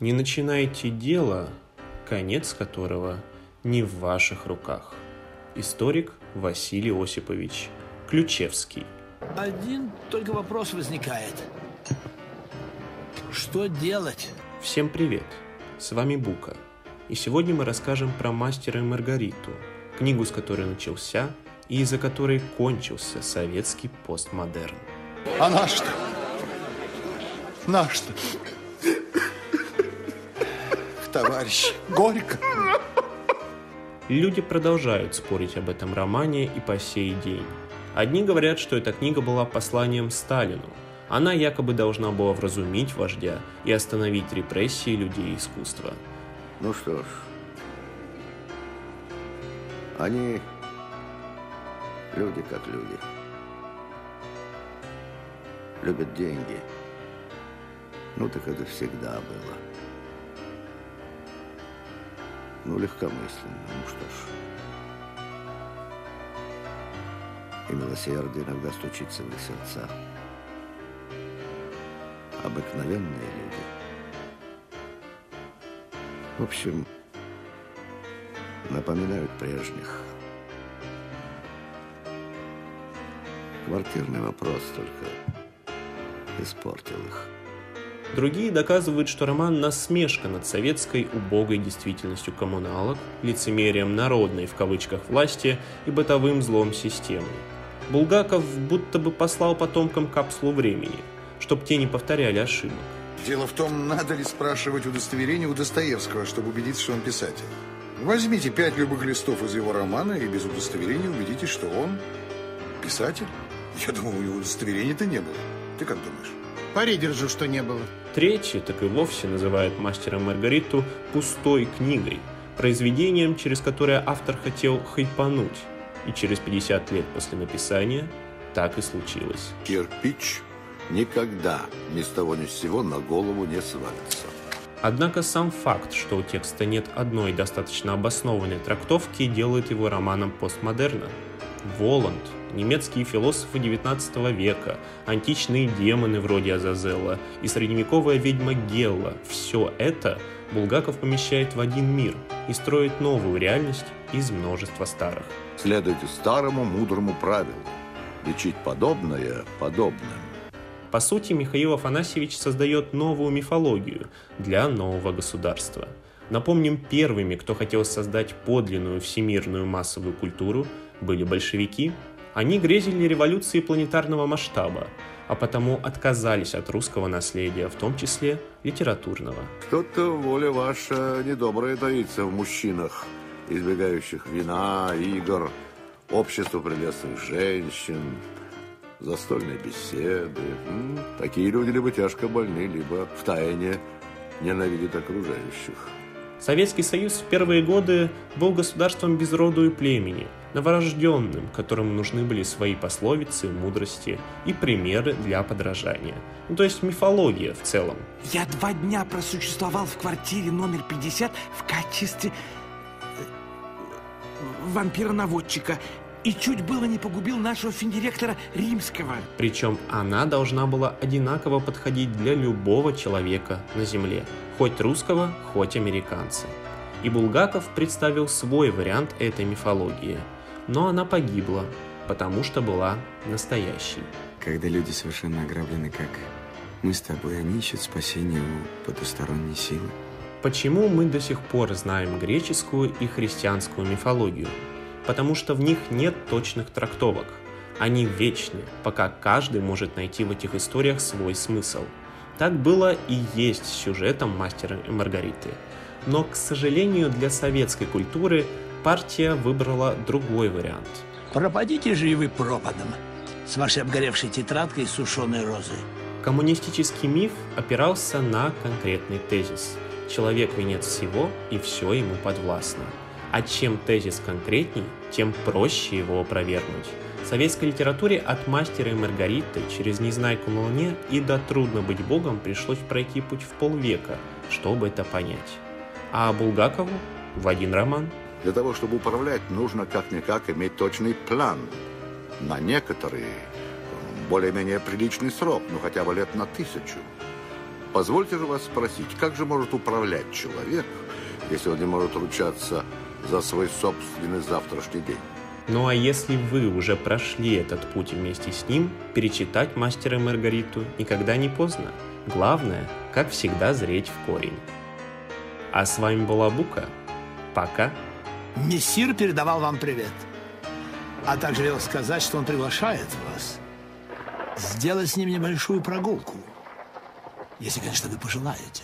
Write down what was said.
Не начинайте дело, конец которого не в ваших руках. Историк Василий Осипович Ключевский. Один только вопрос возникает. Что делать? Всем привет! С вами Бука. И сегодня мы расскажем про «Мастера и Маргариту», книгу, с которой начался и из-за которой кончился советский постмодерн. А наш-то? Наш-то? Товарищ, горько. Люди продолжают спорить об этом романе и по сей день. Одни говорят, что эта книга была посланием Сталину. Она якобы должна была вразумить вождя и остановить репрессии людей искусства. Ну что ж, они люди как люди. Любят деньги. Ну так это всегда было. Ну, легкомысленно, ну что ж. И милосердие иногда стучится в их сердца. Обыкновенные люди. В общем, напоминают прежних. Квартирный вопрос только испортил их. Другие доказывают, что роман – насмешка над советской убогой действительностью коммуналок, лицемерием народной в кавычках власти и бытовым злом системы. Булгаков будто бы послал потомкам капсулу времени, чтоб те не повторяли ошибок. Дело в том, надо ли спрашивать удостоверение у Достоевского, чтобы убедиться, что он писатель. Возьмите пять любых листов из его романа и без удостоверения убедитесь, что он писатель. Я думаю, у него удостоверения-то не было. Ты как думаешь? Пари держу, что не было. Третьи так и вовсе называют «Мастера Маргариту» пустой книгой, произведением, через которое автор хотел хайпануть. И через 50 лет после написания так и случилось. Кирпич никогда ни с того ни с сего на голову не свалится. Однако сам факт, что у текста нет одной достаточно обоснованной трактовки, делает его романом постмодерна. Воланд, немецкие философы XIX века, античные демоны вроде Азазела и средневековая ведьма Гелла – все это Булгаков помещает в один мир и строит новую реальность из множества старых. Следуйте старому мудрому правилу. Лечить подобное подобным. По сути, Михаил Афанасьевич создает новую мифологию для нового государства. Напомним, первыми, кто хотел создать подлинную всемирную массовую культуру, были большевики – они грезили революцией планетарного масштаба, а потому отказались от русского наследия, в том числе литературного. Что-то воля ваша недобрая таится в мужчинах, избегающих вина, игр, общества прелестных женщин, застольной беседы. Такие люди либо тяжко больны, либо в тайне ненавидят окружающих. Советский Союз в первые годы был государством без роду и племени, новорожденным, которому нужны были свои пословицы, мудрости и примеры для подражания. Ну, то есть мифология в целом. Я два дня просуществовал в квартире номер 50 в качестве э, вампира-наводчика и чуть было не погубил нашего финдиректора Римского. Причем она должна была одинаково подходить для любого человека на Земле, хоть русского, хоть американца. И Булгаков представил свой вариант этой мифологии, но она погибла, потому что была настоящей. Когда люди совершенно ограблены, как мы с тобой, они ищут спасения у потусторонней силы. Почему мы до сих пор знаем греческую и христианскую мифологию? Потому что в них нет точных трактовок. Они вечны, пока каждый может найти в этих историях свой смысл. Так было и есть с сюжетом «Мастера и Маргариты». Но, к сожалению, для советской культуры партия выбрала другой вариант. Пропадите же и вы пропадом с вашей обгоревшей тетрадкой сушеной розы. Коммунистический миф опирался на конкретный тезис. Человек – венец всего, и все ему подвластно – а чем тезис конкретней, тем проще его опровергнуть. В советской литературе от «Мастера и Маргариты» через «Незнайку на Луне» и до «Трудно быть богом» пришлось пройти путь в полвека, чтобы это понять. А Булгакову в один роман. Для того, чтобы управлять, нужно как-никак иметь точный план на некоторый более-менее приличный срок, ну хотя бы лет на тысячу. Позвольте же вас спросить, как же может управлять человек, если он не может ручаться за свой собственный завтрашний день? Ну а если вы уже прошли этот путь вместе с ним, перечитать «Мастера и Маргариту» никогда не поздно. Главное, как всегда, зреть в корень. А с вами была Бука. Пока. Мессир передавал вам привет. А также велел сказать, что он приглашает вас сделать с ним небольшую прогулку. Если, конечно, вы пожелаете.